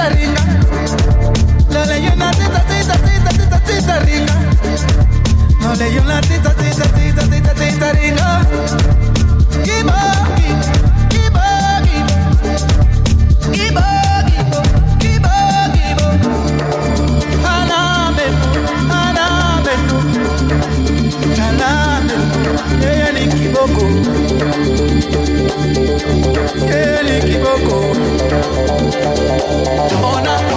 tita ringa. La leyenda tita tita tita tita tita ringa. No leyenda tita tita tita tita tita ringa. Oh, no.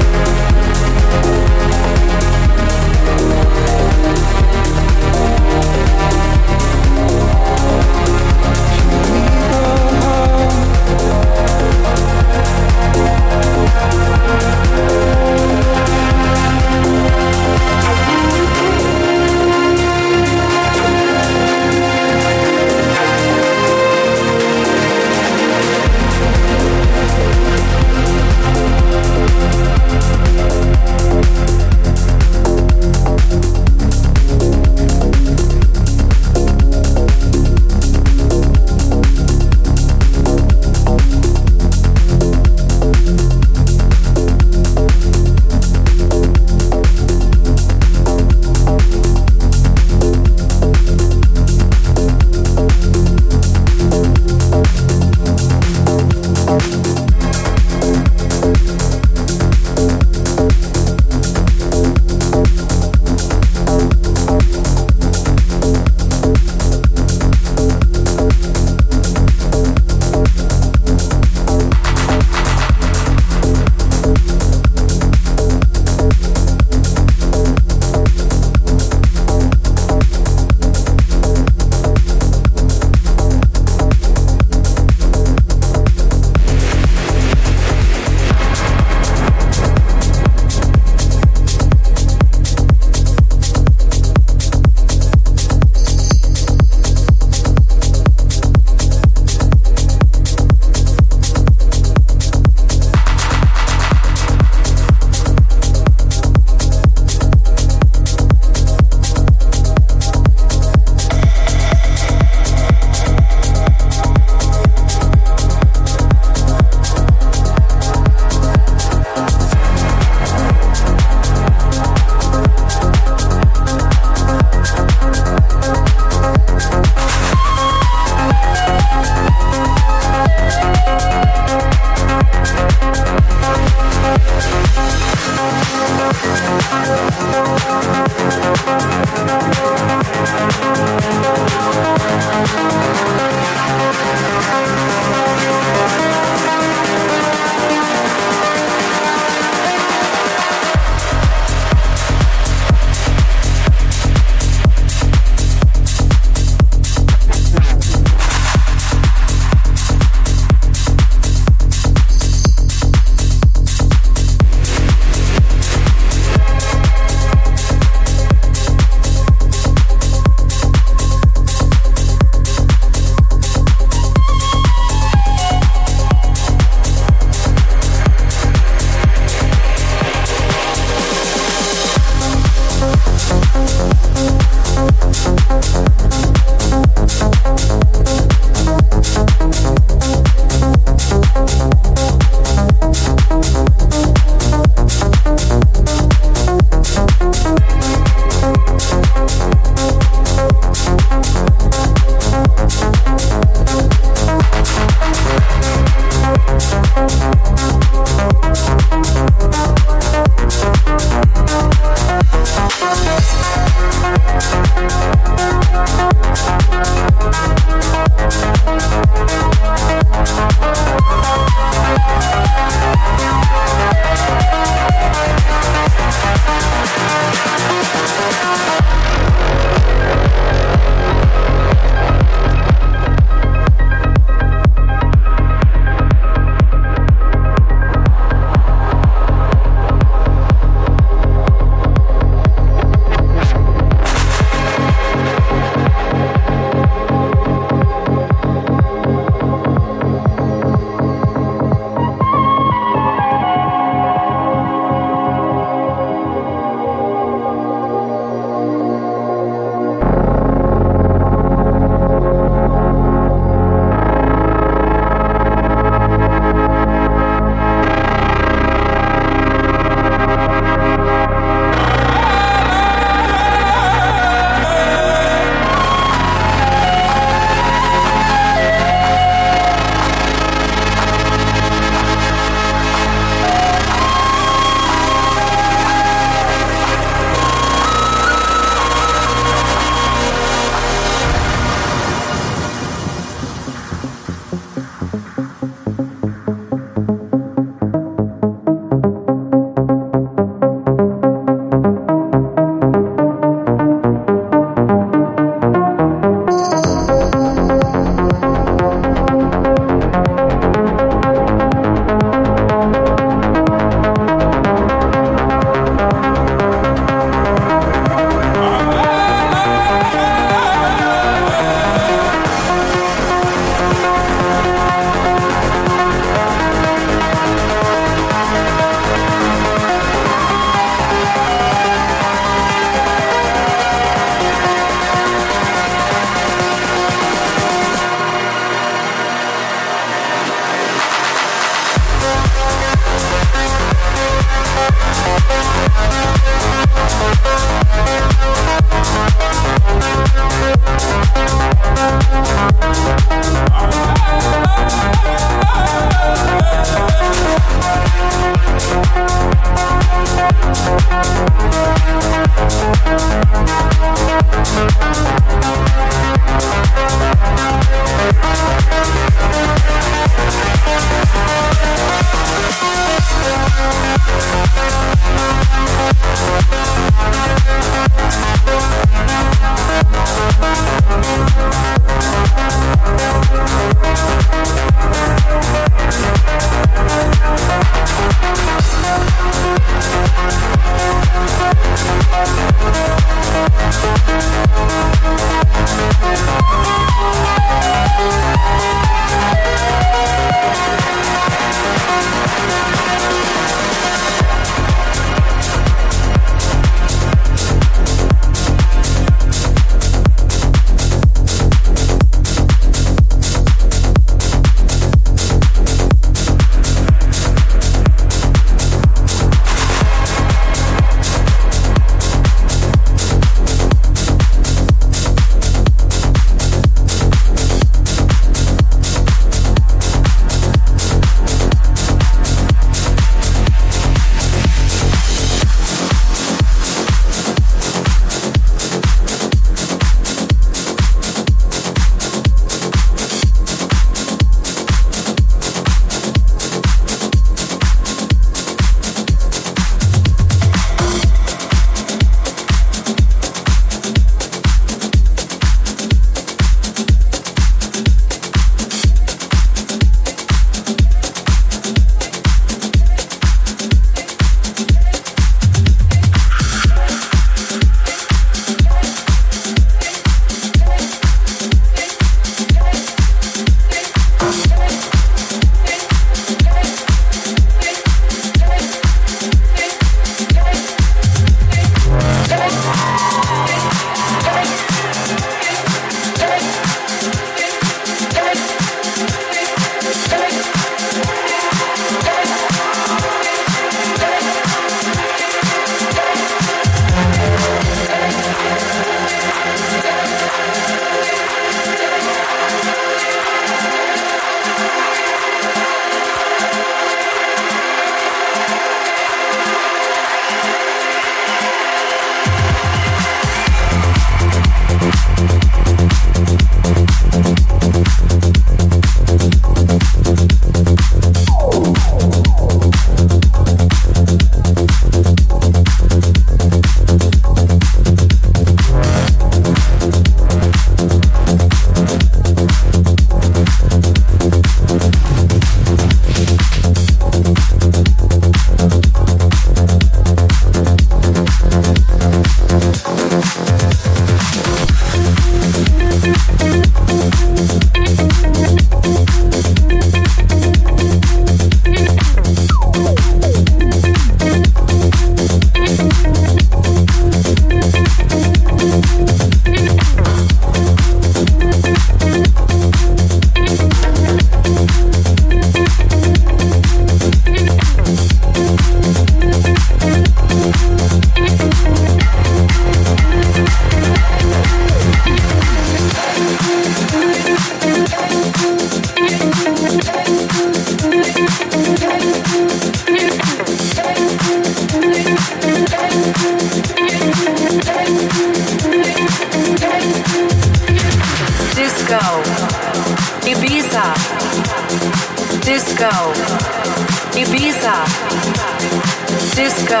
Disco.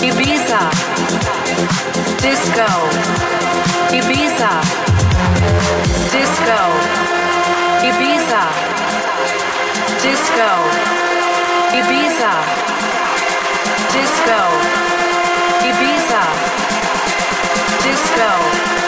Ibiza. Disco. Ibiza. Disco. Ibiza. Disco. Ibiza. Disco. Ibiza. Disco. Ibiza. Disco.